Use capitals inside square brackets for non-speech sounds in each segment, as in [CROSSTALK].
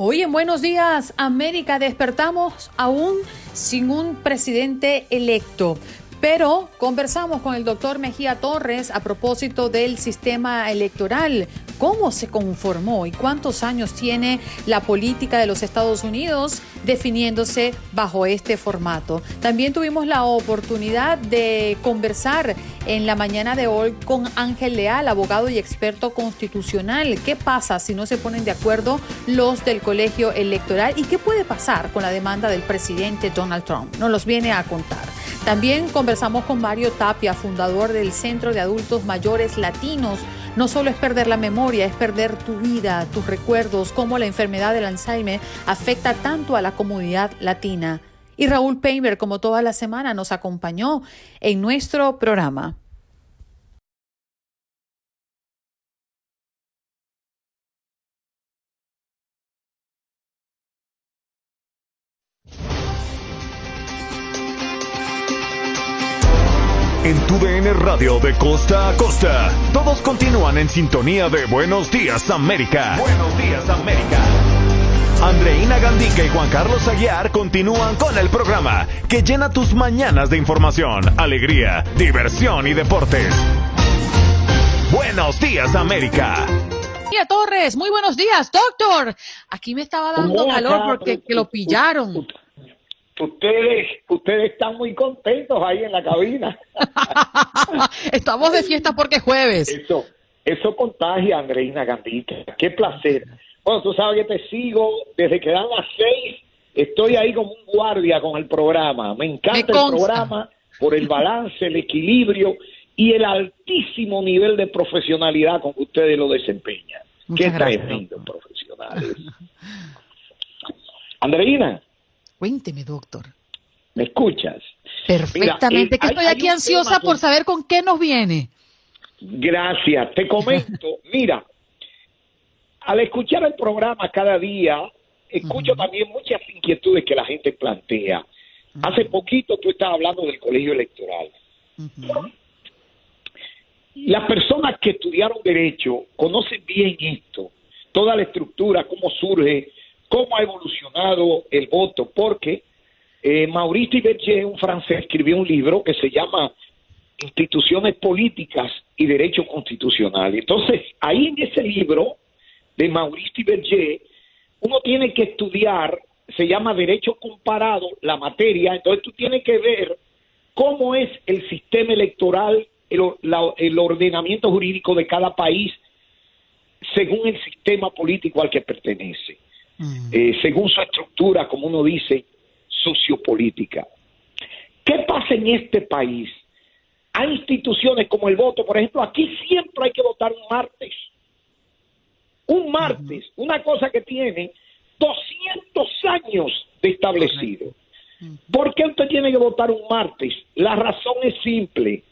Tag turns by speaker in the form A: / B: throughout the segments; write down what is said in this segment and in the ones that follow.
A: Hoy en Buenos Días, América, despertamos aún sin un presidente electo. Pero conversamos con el doctor Mejía Torres a propósito del sistema electoral, cómo se conformó y cuántos años tiene la política de los Estados Unidos definiéndose bajo este formato. También tuvimos la oportunidad de conversar en la mañana de hoy con Ángel Leal, abogado y experto constitucional. ¿Qué pasa si no se ponen de acuerdo los del colegio electoral y qué puede pasar con la demanda del presidente Donald Trump? Nos los viene a contar. También conversamos con Mario Tapia, fundador del Centro de Adultos Mayores Latinos. No solo es perder la memoria, es perder tu vida, tus recuerdos, cómo la enfermedad del Alzheimer afecta tanto a la comunidad latina. Y Raúl Peimer, como toda la semana, nos acompañó en nuestro programa.
B: Radio de costa a costa, todos continúan en sintonía de Buenos Días América. Buenos Días América. Andreina Gandica y Juan Carlos Aguiar continúan con el programa que llena tus mañanas de información, alegría, diversión y deportes. Buenos días América.
A: Torres, muy buenos días, doctor. Aquí me estaba dando calor porque que lo pillaron
C: ustedes, ustedes están muy contentos ahí en la cabina. [LAUGHS]
A: Estamos de fiesta porque es jueves.
C: Eso, eso contagia, Andreina Gandita. Qué placer. Bueno, tú sabes que te sigo desde que dan las seis. Estoy ahí como un guardia con el programa. Me encanta el programa por el balance, el equilibrio y el altísimo nivel de profesionalidad con que ustedes lo desempeñan. Qué tremendo profesionales. Andreina,
A: Cuénteme, doctor.
C: ¿Me escuchas?
A: Perfectamente, eh, que estoy aquí ansiosa por saber con qué nos viene.
C: Gracias, te comento. [LAUGHS] Mira, al escuchar el programa cada día, escucho también muchas inquietudes que la gente plantea. Hace poquito tú estabas hablando del colegio electoral. Las personas que estudiaron derecho conocen bien esto, toda la estructura, cómo surge, cómo ha evolucionado el voto, porque eh, Maurice Berger, un francés, escribió un libro que se llama Instituciones Políticas y Derecho Constitucional. Entonces, ahí en ese libro de Maurice Berger, uno tiene que estudiar, se llama Derecho Comparado, la materia, entonces tú tienes que ver cómo es el sistema electoral, el ordenamiento jurídico de cada país según el sistema político al que pertenece. Mm. Eh, según su estructura, como uno dice, sociopolítica. ¿Qué pasa en este país? Hay instituciones como el voto, por ejemplo, aquí siempre hay que votar un martes. Un martes, una cosa que tiene 200 años de establecido. ¿Por qué usted tiene que votar un martes? La razón es simple.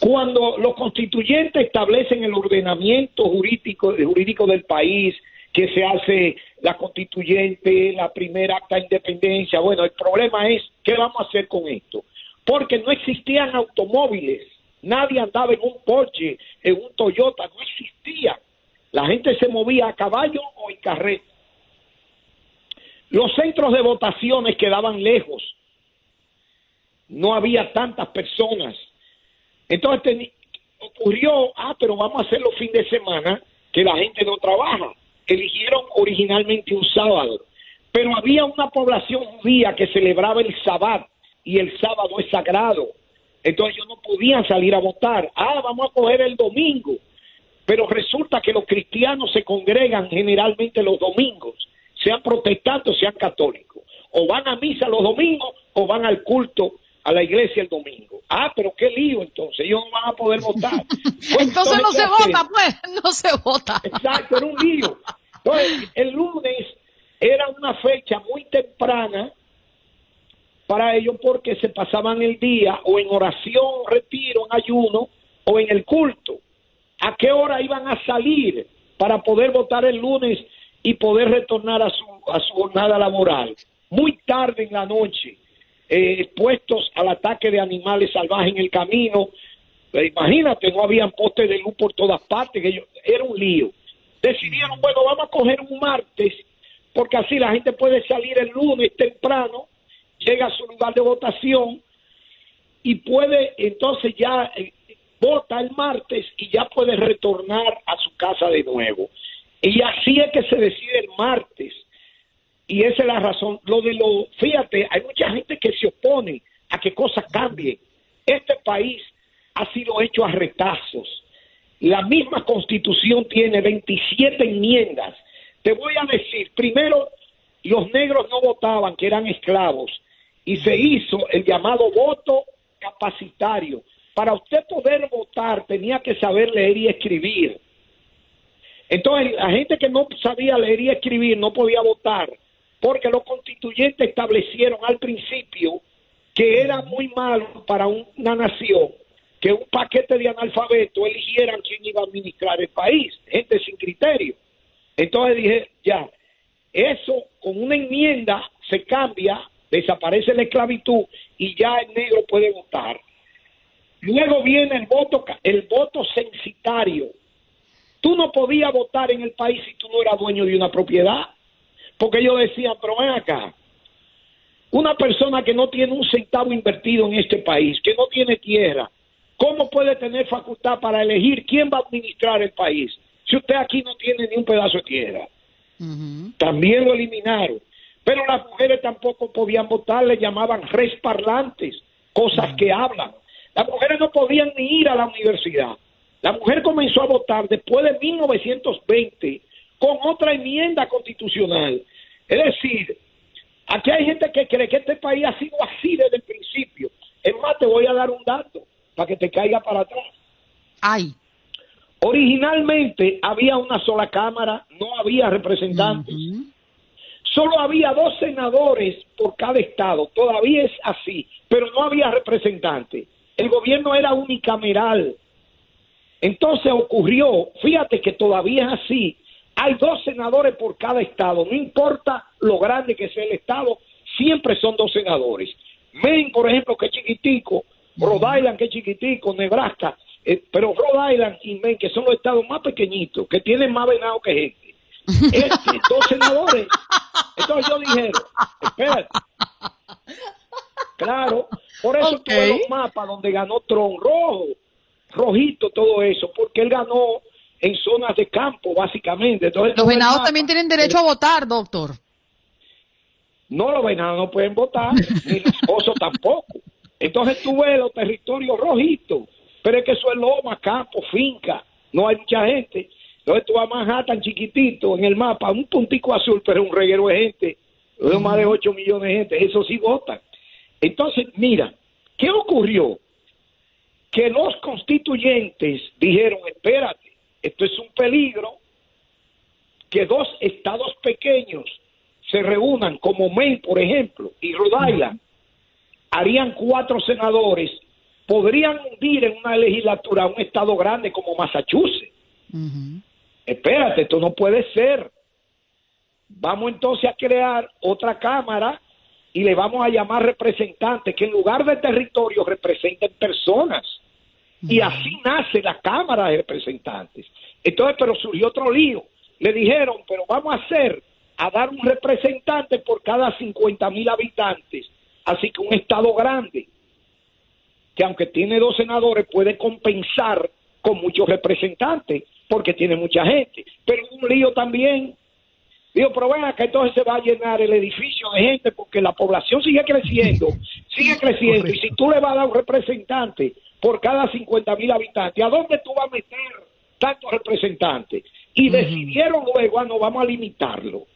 C: Cuando los constituyentes establecen el ordenamiento jurídico, jurídico del país, que se hace la constituyente, la primera acta de independencia. Bueno, el problema es, ¿qué vamos a hacer con esto? Porque no existían automóviles, nadie andaba en un Porsche, en un Toyota, no existía. La gente se movía a caballo o en carreta. Los centros de votaciones quedaban lejos, no había tantas personas. Entonces ocurrió, ah, pero vamos a hacerlo fin de semana, que la gente no trabaja eligieron originalmente un sábado, pero había una población judía que celebraba el sabbat y el sábado es sagrado. Entonces ellos no podían salir a votar. Ah, vamos a coger el domingo. Pero resulta que los cristianos se congregan generalmente los domingos, sean protestantes, sean católicos. O van a misa los domingos o van al culto a la iglesia el domingo. Ah, pero qué lío entonces, ellos no van a poder votar. [LAUGHS]
A: entonces, no se vota, pues, [LAUGHS] no se vota.
C: Exacto, era un lío. Entonces, el lunes era una fecha muy temprana para ellos porque se pasaban el día o en oración, retiro, en ayuno o en el culto. ¿A qué hora iban a salir para poder votar el lunes y poder retornar a su, a su jornada laboral? Muy tarde en la noche, eh, expuestos al ataque de animales salvajes en el camino. Eh, imagínate, no habían postes de luz por todas partes, que era un lío. decidieron, bueno, vamos a coger un martes, porque así la gente puede salir el lunes temprano, llega a su lugar de votación y puede entonces ya eh, vota el martes y ya puede retornar a su casa de nuevo. Y así es que se decide el martes. Y esa es la razón. Lo de lo, fíjate, hay mucha gente que se opone a que cosas cambien. Este país ha sido hecho a retazos. La misma constitución tiene 27 enmiendas. Te voy a decir, primero, los negros no votaban, que eran esclavos, y se hizo el llamado voto capacitario. Para usted poder votar tenía que saber leer y escribir. Entonces, la gente que no sabía leer y escribir no podía votar, porque los constituyentes establecieron al principio que era muy malo para una nación que un paquete de analfabetos eligieran quién iba a administrar el país, gente sin criterio. Entonces dije, ya, eso con una enmienda se cambia, desaparece la esclavitud y ya el negro puede votar. Luego viene el voto, el voto censitario. Tú no podías votar en el país si tú no eras dueño de una propiedad. Porque ellos decían, pero ven acá, una persona que no tiene un centavo invertido en este país, que no tiene tierra, ¿cómo puede tener facultad para elegir quién va a administrar el país si usted aquí no tiene ni un pedazo de tierra? También lo eliminaron. Pero las mujeres tampoco podían votar, le llamaban res parlantes, cosas que hablan. Las mujeres no podían ni ir a la universidad. La mujer comenzó a votar después de 1920 con otra enmienda constitucional. Es decir, aquí hay gente que cree que este país ha sido así desde el principio. Es más, te voy a dar un dato para que te caiga para atrás.
A: Ay.
C: Originalmente había una sola Cámara, no había representantes. Solo había dos senadores por cada estado, todavía es así, pero no había representantes. El gobierno era unicameral. Entonces ocurrió, fíjate que todavía es así, hay dos senadores por cada estado, no importa lo grande que sea el estado, siempre son dos senadores. Maine, por ejemplo, que es chiquitico, Rhode Island, que es chiquitico, Nebraska, eh, pero Rhode Island y Maine, que son los estados más pequeñitos, que tienen más venado que gente. [LAUGHS] Este, dos senadores. Entonces yo dije, espérate. Claro, por eso tuve los mapas donde ganó Tron rojo, rojito, todo eso, porque él ganó en zonas de campo, básicamente. Entonces,
A: los venados también tienen derecho a votar, doctor.
C: No, los venados no pueden votar, ni los [LAUGHS] osos tampoco. Entonces tú ves los territorios rojitos, pero es que eso es loma, campo, finca, no hay mucha gente. Entonces tú vas a Manhattan chiquitito en el mapa, un puntico azul, pero un reguero de gente, más de 8 millones de gente, eso sí votan. Entonces, mira, ¿qué ocurrió? Que los constituyentes dijeron, espérate, esto es un peligro, que dos estados pequeños se reúnan, como Maine, por ejemplo, y Rhode Island, harían cuatro senadores, podrían hundir en una legislatura a un estado grande como Massachusetts. Espérate, esto no puede ser. Vamos entonces a crear otra cámara y le vamos a llamar representantes que en lugar de territorio representen personas. Y así nace la Cámara de Representantes. Entonces, pero surgió otro lío. Le dijeron, pero vamos a hacer, a dar un representante por cada 50 mil habitantes. Así que un Estado grande, que aunque tiene dos senadores, puede compensar con muchos representantes, porque tiene mucha gente. Pero un lío también. Digo, pero vean que entonces se va a llenar el edificio de gente porque la población sigue creciendo, sigue creciendo. Y si tú le vas a dar un representante por cada 50 mil habitantes, ¿a dónde tú vas a meter tantos representantes? Y decidieron luego, ah, no, vamos a limitarlo.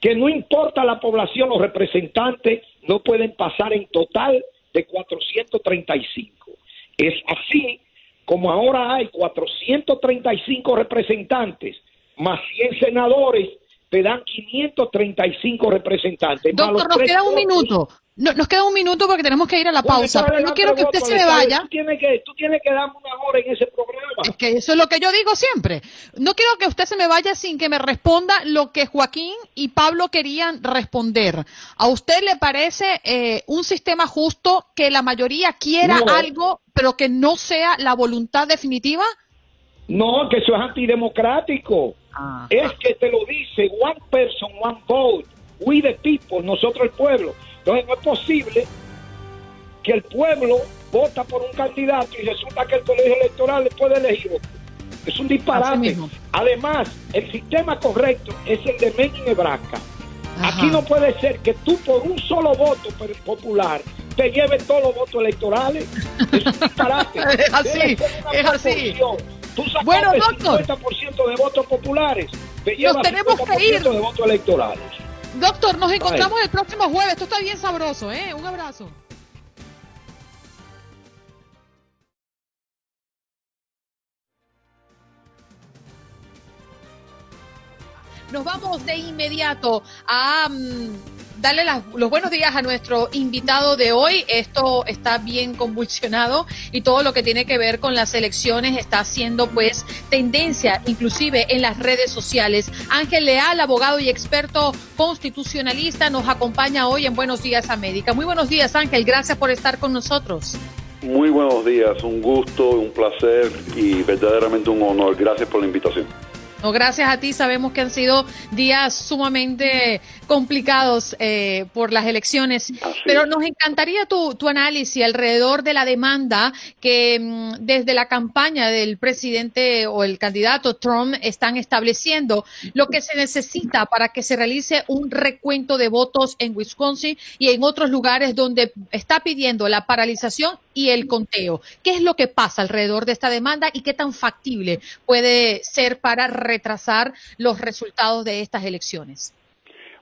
C: Que no importa la población, los representantes no pueden pasar en total de 435. Es así como ahora hay 435 representantes más 100 senadores, te dan 535 representantes.
A: Doctor, nos queda un minuto. Nos queda un minuto porque tenemos que ir a la pausa. Pero no quiero que usted se me vaya.
C: Tú tienes, que, tú tienes que darme una hora en ese programa.
A: Es que eso es lo que yo digo siempre. No quiero que usted se me vaya sin que me responda lo que Joaquín y Pablo querían responder. ¿A usted le parece eh, un sistema justo que la mayoría quiera algo, pero que no sea la voluntad definitiva?
C: No, que eso es antidemocrático.
A: Ah.
C: Es que te lo dice one person, one vote. We the people, nosotros el pueblo. Entonces no es posible que el pueblo vota por un candidato y resulta que el colegio electoral le puede elegir otro. Es un disparate. Además, el sistema correcto es el de Maine y Nebraska.
A: Ajá.
C: Aquí no puede ser que tú por un solo voto popular te lleves todos los votos electorales. Es un disparate. [LAUGHS]
A: Es así, es así.
C: Tú sacaste
A: Bueno, doctor.
C: 50% de votos populares, te llevas
A: tenemos que
C: 50%
A: ir.
C: de votos electorales.
A: Doctor, nos encontramos el próximo jueves. Esto está bien sabroso, ¿eh? Un abrazo. Nos vamos de inmediato a mm, darle los buenos días a nuestro invitado de hoy. Esto está bien convulsionado y todo lo que tiene que ver con las elecciones está haciendo pues tendencia inclusive en las redes sociales. Ángel Leal, abogado y experto constitucionalista, nos acompaña hoy en Buenos Días América. Muy buenos días Ángel, gracias por estar con nosotros.
D: Muy buenos días, un gusto, un placer y verdaderamente un honor. Gracias por la invitación.
A: No, gracias a ti. Sabemos que han sido días sumamente complicados eh, por las elecciones,
D: Así
A: pero nos encantaría tu, tu análisis alrededor de la demanda que mm, desde la campaña del presidente o el candidato Trump están estableciendo. Lo que se necesita para que se realice un recuento de votos en Wisconsin y en otros lugares donde está pidiendo la paralización y el conteo. ¿Qué es lo que pasa alrededor de esta demanda y qué tan factible puede ser para retrasar los resultados de estas elecciones?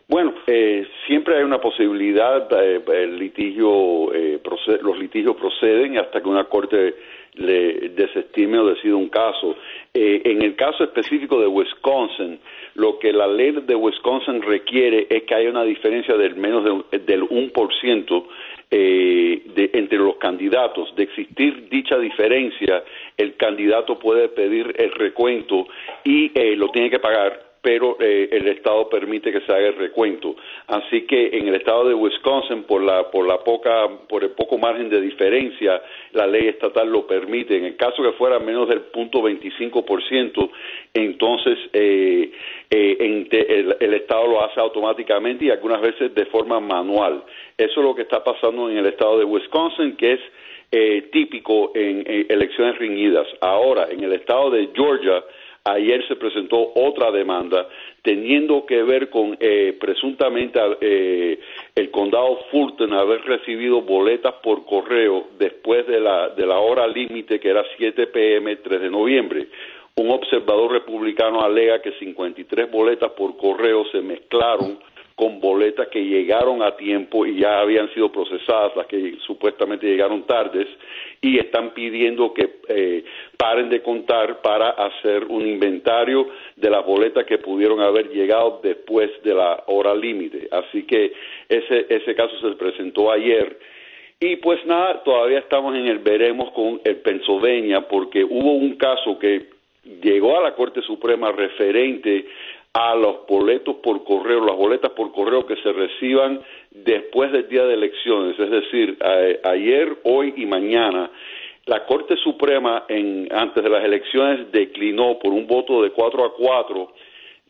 D: Bueno, eh, siempre hay una posibilidad, eh, el litigio, eh, proce- los litigios proceden hasta que una corte le desestime o decida un caso. Eh, en el caso específico de Wisconsin, lo que la ley de Wisconsin requiere es que haya una diferencia del menos de- del 1% eh, de, entre los candidatos. De existir dicha diferencia, el candidato puede pedir el recuento y eh, lo tiene que pagar pero eh, el Estado permite que se haga el recuento. Así que en el estado de Wisconsin, por la, por la poca, por el poco margen de diferencia, la ley estatal lo permite. En el caso que fuera menos del punto 25%, entonces eh, eh, el, el Estado lo hace automáticamente y algunas veces de forma manual. Eso es lo que está pasando en el estado de Wisconsin, que es eh, típico en, en elecciones riñidas. Ahora, en el estado de Georgia, ayer se presentó otra demanda teniendo que ver con eh, presuntamente eh, el condado Fulton haber recibido boletas por correo después de la, de la hora límite que era 7 pm 3 de noviembre. Un observador republicano alega que 53 boletas por correo se mezclaron con boletas que llegaron a tiempo y ya habían sido procesadas, las que supuestamente llegaron tardes, y están pidiendo que eh, paren de contar para hacer un inventario de las boletas que pudieron haber llegado después de la hora límite. Así que ese, ese caso se presentó ayer. Y pues nada, todavía estamos en el veremos con el Pennsylvania, porque hubo un caso que llegó a la Corte Suprema referente a los boletos por correo, las boletas por correo que se reciban después del día de elecciones, es decir, a, ayer, hoy y mañana. La Corte Suprema, en, antes de las elecciones, declinó por un voto de 4 a 4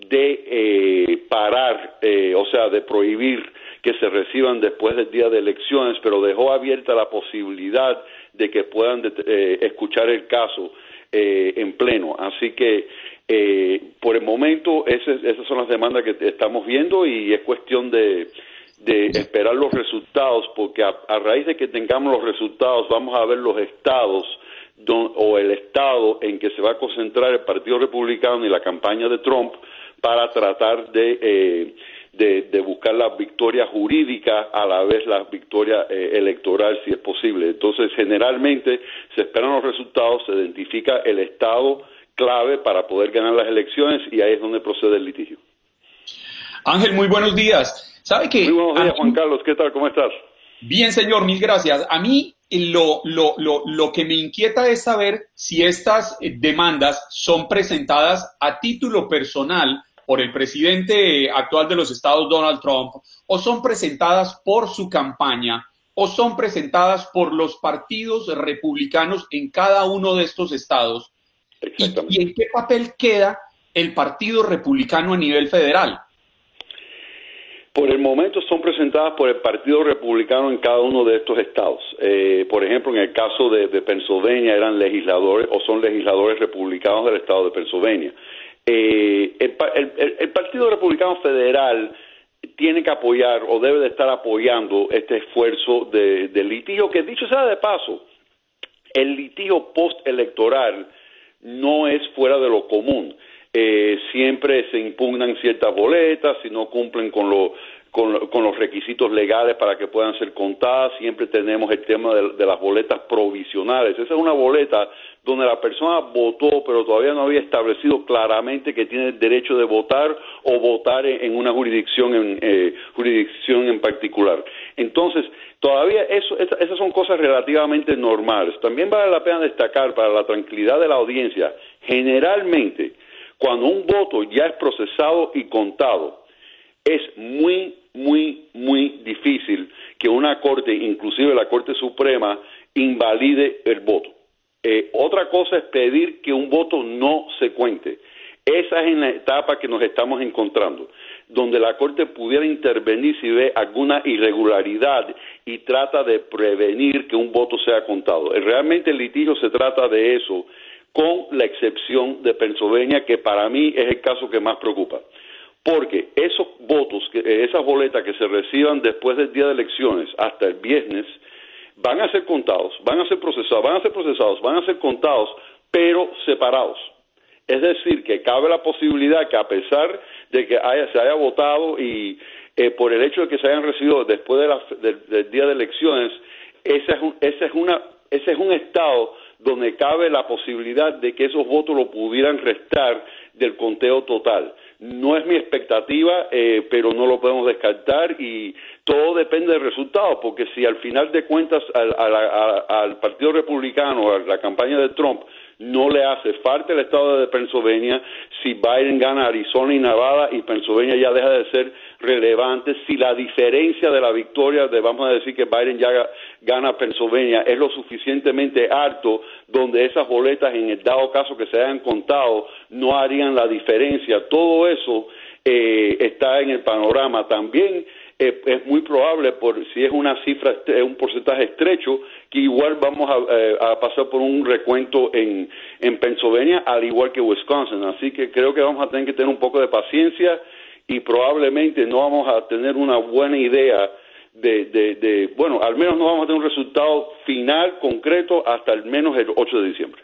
D: de eh, parar, eh, o sea, de prohibir que se reciban después del día de elecciones, pero dejó abierta la posibilidad de que puedan de, eh, escuchar el caso eh, en pleno. Así que eh, por el momento ese, esas son las demandas que estamos viendo y es cuestión de, de esperar los resultados porque a, raíz de que tengamos los resultados vamos a ver los estados don, o el estado en que se va a concentrar el Partido Republicano y la campaña de Trump para tratar de, eh, de buscar la victoria jurídica a la vez la victoria eh, electoral si es posible. Entonces generalmente se esperan los resultados, se identifica el estado clave para poder ganar las elecciones y ahí es donde procede el litigio.
E: Ángel, muy buenos días. ¿Sabe
D: muy buenos días, Juan Carlos. ¿Qué tal? ¿Cómo estás?
E: Bien, señor, mil gracias. A mí lo, lo, lo, lo que me inquieta es saber si estas demandas son presentadas a título personal por el presidente actual de los Estados, Donald Trump, o son presentadas por su campaña, o son presentadas por los partidos republicanos en cada uno de estos estados ¿Y, en qué papel queda el Partido Republicano a nivel federal?
D: Por el momento son presentadas por el Partido Republicano en cada uno de estos estados. Eh, por ejemplo, en el caso de, Pennsylvania eran legisladores o son legisladores republicanos del estado de Pennsylvania. Eh, el, Partido Republicano Federal tiene que apoyar o debe de estar apoyando este esfuerzo de, de litigio que dicho sea de paso, el litigio postelectoral no es fuera de lo común. Eh, siempre se impugnan ciertas boletas si no cumplen con, los requisitos legales para que puedan ser contadas. Siempre tenemos el tema de, las boletas provisionales. Esa es una boleta donde la persona votó, pero todavía no había establecido claramente que tiene el derecho de votar o votar en, una jurisdicción en, eh, jurisdicción en particular. Entonces, todavía eso, esas son cosas relativamente normales. También vale la pena destacar para la tranquilidad de la audiencia, generalmente, cuando un voto ya es procesado y contado, es muy, muy, muy difícil que una corte, inclusive la Corte Suprema, invalide el voto. Eh, otra cosa es pedir que un voto no se cuente. Esa es en la etapa que nos estamos encontrando, donde la Corte pudiera intervenir si ve alguna irregularidad y trata de prevenir que un voto sea contado. Eh, realmente el litigio se trata de eso, con la excepción de Pennsylvania, que para mí es el caso que más preocupa. Porque esos votos, eh, esas boletas que se reciban después del día de elecciones hasta el viernes, van a ser contados, van a ser procesados, van a ser procesados, van a ser contados, pero separados. Es decir, que cabe la posibilidad que a pesar de que se haya votado y eh, por el hecho de que se hayan recibido después del día de elecciones, ese es, un, ese, es una, ese es un estado donde cabe la posibilidad de que esos votos lo pudieran restar del conteo total. No es mi expectativa, eh, pero no lo podemos descartar y todo depende del resultado, porque si al final de cuentas al, Partido Republicano, a la campaña de Trump, no le hace falta el estado de Pennsylvania, si Biden gana Arizona y Nevada y Pennsylvania ya deja de ser relevante, si la diferencia de la victoria de, vamos a decir que Biden ya gana Pennsylvania, es lo suficientemente alto donde esas boletas, en el dado caso que se hayan contado, no harían la diferencia. Todo eso eh, está en el panorama. También eh, es muy probable, por si es una cifra, un porcentaje estrecho, que igual vamos eh, a, pasar por un recuento en, en Pennsylvania, al igual que Wisconsin. Así que creo que vamos a tener que tener un poco de paciencia y probablemente no vamos a tener una buena idea de, de, de, bueno, al menos no vamos a tener un resultado final, concreto, hasta al menos el 8 de diciembre.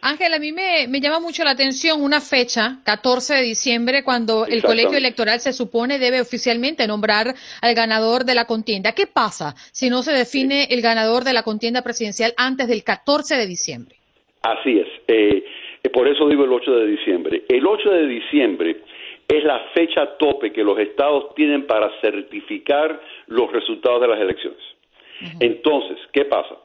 A: Ángel, a mí me, llama mucho la atención una fecha, 14 de diciembre, cuando el colegio electoral se supone debe oficialmente nombrar al ganador de la contienda. ¿Qué pasa si no se define el ganador de la contienda presidencial antes del 14 de diciembre?
D: Así es. Eh, por eso digo el 8 de diciembre. El 8 de diciembre es la fecha tope que los estados tienen para certificar los resultados de las elecciones. Entonces, ¿qué pasa?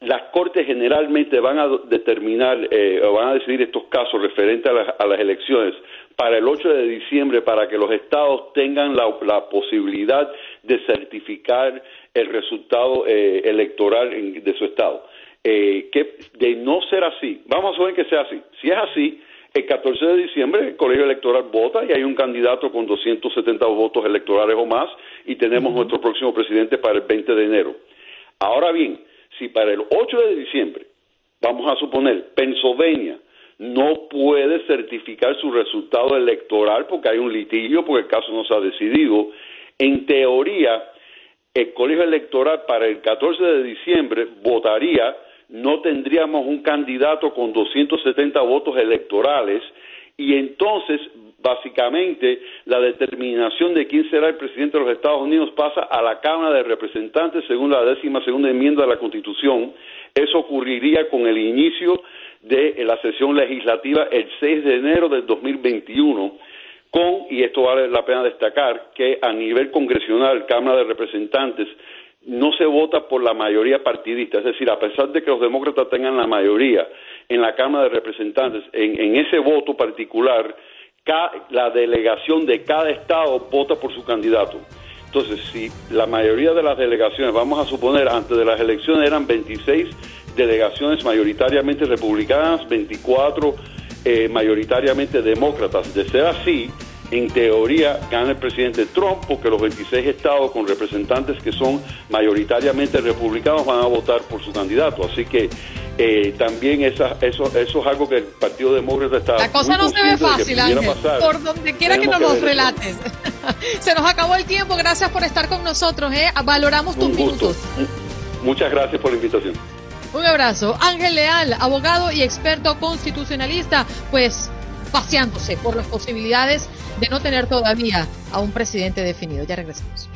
D: las cortes generalmente van a determinar eh, o van a decidir estos casos referentes a, las elecciones para el 8 de diciembre para que los estados tengan la, posibilidad de certificar el resultado eh, electoral de su estado. Eh, que de no ser así, vamos a ver que sea así. Si es así, el 14 de diciembre el colegio electoral vota y hay un candidato con 270 votos electorales o más y tenemos nuestro próximo presidente para el 20 de enero. Ahora bien, si para el 8 de diciembre, vamos a suponer, Pennsylvania no puede certificar su resultado electoral porque hay un litigio, porque el caso no se ha decidido, en teoría, el colegio electoral para el 14 de diciembre votaría, no tendríamos un candidato con 270 votos electorales y entonces básicamente la determinación de quién será el presidente de los Estados Unidos pasa a la Cámara de Representantes según la décima segunda enmienda de la Constitución. Eso ocurriría con el inicio de la sesión legislativa el 6 de enero del 2021 con, y esto vale la pena destacar, que a nivel congresional, Cámara de Representantes, no se vota por la mayoría partidista, es decir, a pesar de que los demócratas tengan la mayoría en la Cámara de Representantes, en, ese voto particular, la delegación de cada estado vota por su candidato. Entonces, si la mayoría de las delegaciones, vamos a suponer, antes de las elecciones eran 26 delegaciones mayoritariamente republicanas, 24 eh, mayoritariamente demócratas. De ser así, en teoría gana el presidente Trump porque los 26 estados con representantes que son mayoritariamente republicanos van a votar por su candidato. Así que eh, también esa, eso, eso es algo que el Partido Demócrata está...
A: La cosa no se ve fácil, Ángel, por donde quiera que nos lo relates. [LAUGHS] se nos acabó el tiempo, gracias por estar con nosotros, ¿eh? valoramos tus minutos.
D: Muchas gracias por la invitación.
A: Un abrazo. Ángel Leal, abogado y experto constitucionalista, pues paseándose por las posibilidades de no tener todavía a un presidente definido. Ya regresamos.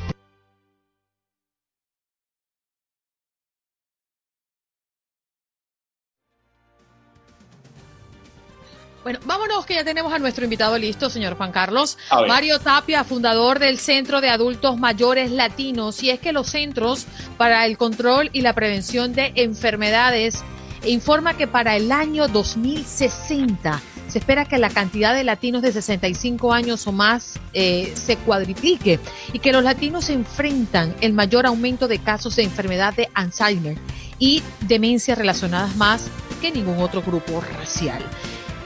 A: Bueno, vámonos que ya tenemos a nuestro invitado listo, señor Juan Carlos. Mario Tapia, fundador del Centro de Adultos Mayores Latinos. Y es que los Centros para el Control y la Prevención de Enfermedades informa que para el año 2060 se espera que la cantidad de latinos de 65 años o más eh, se cuadriplique y que los latinos enfrentan el mayor aumento de casos de enfermedad de Alzheimer y demencias relacionadas más que ningún otro grupo racial.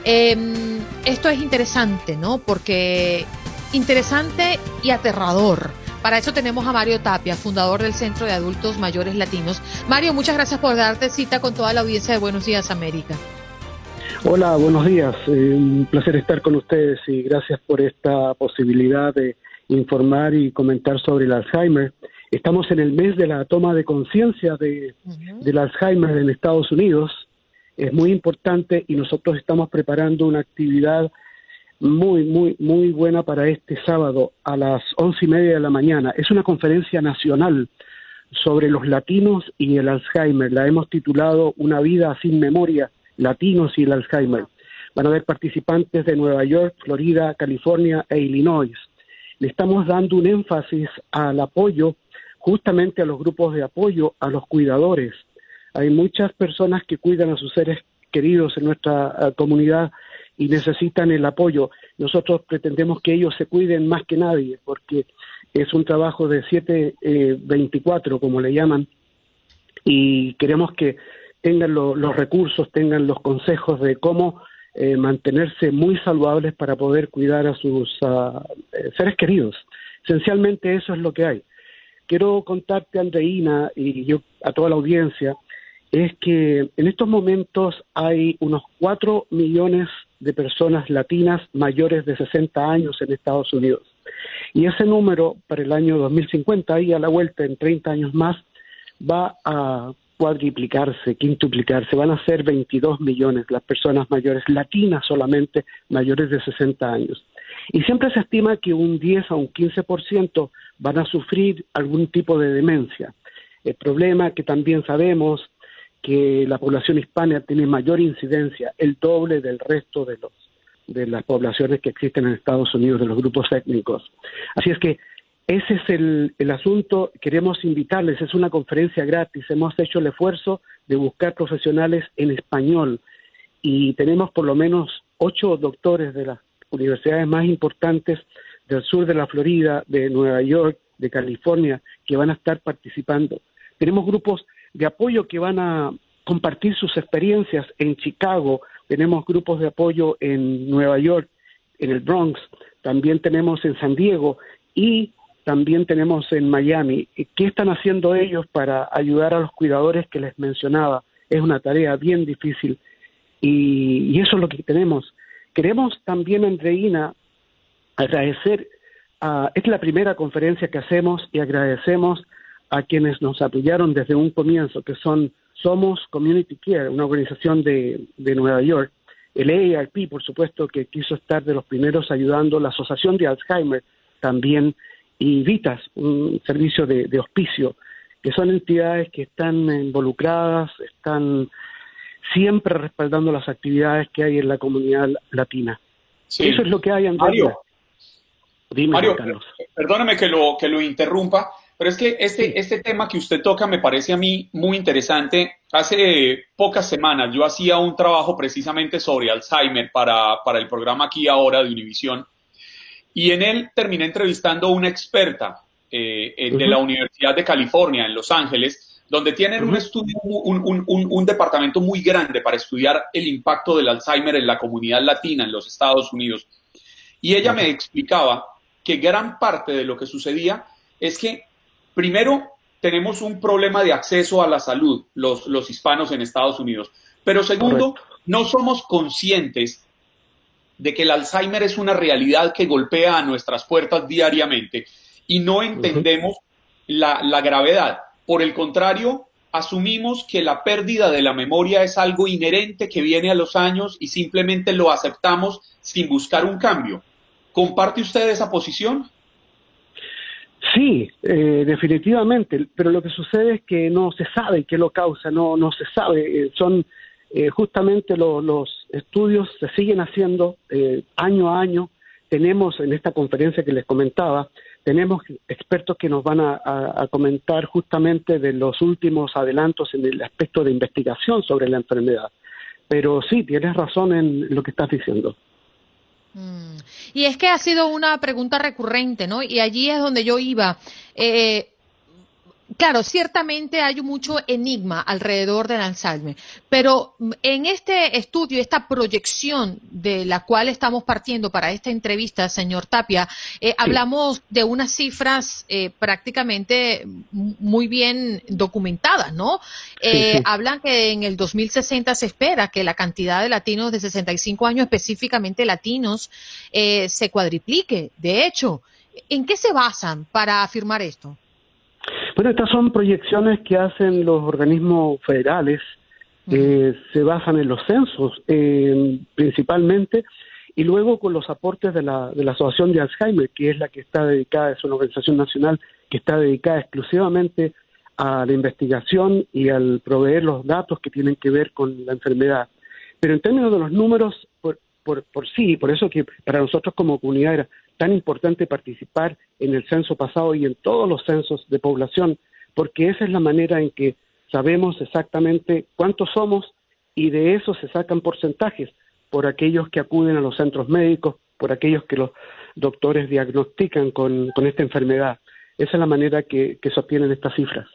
A: Em, esto es interesante, ¿no? Porque interesante y aterrador. Para eso tenemos a Mario Tapia, fundador del Centro de Adultos Mayores Latinos. Mario, muchas gracias por darte cita con toda la audiencia de Buenos Días América.
F: Hola, buenos días. Eh, un placer estar con ustedes y gracias por esta posibilidad de informar y comentar sobre el Alzheimer. Estamos en el mes de la toma de conciencia de, del Alzheimer en Estados Unidos. Es muy importante y nosotros estamos preparando una actividad muy, muy, muy buena para este sábado a las once y media de la mañana. Es una conferencia nacional sobre los latinos y el Alzheimer. La hemos titulado Una vida sin memoria latinos y el Alzheimer. Van a haber participantes de Nueva York, Florida, California e Illinois. Le estamos dando un énfasis al apoyo justamente a los grupos de apoyo, a los cuidadores. Hay muchas personas que cuidan a sus seres queridos en nuestra eh, comunidad y necesitan el apoyo. Nosotros pretendemos que ellos se cuiden más que nadie, porque es un trabajo de 7-24, eh, como le llaman, y queremos que tengan los recursos, tengan los consejos de cómo eh, mantenerse muy saludables para poder cuidar a sus eh, seres queridos. Esencialmente eso es lo que hay. Quiero contarte, Andreina, y yo a toda la audiencia, es que en estos momentos hay unos 4 millones de personas latinas mayores de 60 años en Estados Unidos. Y ese número para el año 2050, y a la vuelta en 30 años más, va a cuadriplicarse, quintuplicarse, van a ser 22 millones las personas mayores, latinas solamente, mayores de 60 años. Y siempre se estima que un 10 a un 15% van a sufrir algún tipo de demencia. El problema que también sabemos que la población hispana tiene mayor incidencia, el doble del resto de los de las poblaciones que existen en Estados Unidos, de los grupos étnicos. Así es que ese es el, asunto. Queremos invitarles, es una conferencia gratis. Hemos hecho el esfuerzo de buscar profesionales en español y tenemos por lo menos ocho doctores de las universidades más importantes del sur de la Florida, de Nueva York, de California, que van a estar participando. Tenemos grupos de apoyo que van a compartir sus experiencias en Chicago, tenemos grupos de apoyo en Nueva York, en el Bronx, también tenemos en San Diego y también tenemos en Miami. ¿Qué están haciendo ellos para ayudar a los cuidadores que les mencionaba? Es una tarea bien difícil y, eso es lo que tenemos. Queremos también, Andreina, agradecer, a, es la primera conferencia que hacemos y agradecemos a quienes nos apoyaron desde un comienzo, que son Somos Community Care, una organización de, de Nueva York, el AARP, por supuesto, que quiso estar de los primeros ayudando, la Asociación de Alzheimer también, y Vitas, un servicio de, hospicio, que son entidades que están involucradas, están siempre respaldando las actividades que hay en la comunidad latina. Eso es lo que hay en
E: Mario, Mario perdóname que lo, que lo interrumpa, pero es que este, este tema que usted toca me parece a mí muy interesante. Hace pocas semanas yo hacía un trabajo precisamente sobre Alzheimer para, para el programa aquí ahora de Univisión y en él terminé entrevistando a una experta eh, de la Universidad de California en Los Ángeles donde tienen un estudio, un, departamento muy grande para estudiar el impacto del Alzheimer en la comunidad latina en los Estados Unidos. Y ella me explicaba que gran parte de lo que sucedía es que, primero, tenemos un problema de acceso a la salud, los, los hispanos en Estados Unidos. Pero segundo, no somos conscientes de que el Alzheimer es una realidad que golpea a nuestras puertas diariamente y no entendemos la, la gravedad. Por el contrario, asumimos que la pérdida de la memoria es algo inherente que viene a los años y simplemente lo aceptamos sin buscar un cambio. ¿Comparte usted esa posición?
F: Sí, eh, definitivamente, pero lo que sucede es que no se sabe qué lo causa, no, no se sabe, eh, son eh, justamente los estudios se siguen haciendo año a año, tenemos en esta conferencia que les comentaba, tenemos expertos que nos van a, comentar justamente de los últimos adelantos en el aspecto de investigación sobre la enfermedad. Pero sí, tienes razón en lo que estás diciendo.
A: Mm. Y es que ha sido una pregunta recurrente, ¿no? Y allí es donde yo iba. Eh, Claro, ciertamente hay mucho enigma alrededor del Alzheimer, pero en este estudio, esta proyección de la cual estamos partiendo para esta entrevista, señor Tapia, eh, hablamos de unas cifras eh, prácticamente muy bien documentadas, ¿no? Eh, hablan que en el 2060 se espera que la cantidad de latinos de 65 años, específicamente latinos, se cuadriplique. De hecho, ¿en qué se basan para afirmar esto?
F: Bueno, estas son proyecciones que hacen los organismos federales, eh, se basan en los censos eh, principalmente y luego con los aportes de la, de la Asociación de Alzheimer, que es la que está dedicada, es una organización nacional que está dedicada exclusivamente a la investigación y al proveer los datos que tienen que ver con la enfermedad. Pero en términos de los números, por, por, por sí, por eso que para nosotros como comunidad era tan importante participar en el censo pasado y en todos los censos de población, porque esa es la manera en que sabemos exactamente cuántos somos y de eso se sacan porcentajes por aquellos que acuden a los centros médicos, por aquellos que los doctores diagnostican con, esta enfermedad. Esa es la manera que, que se obtienen estas cifras.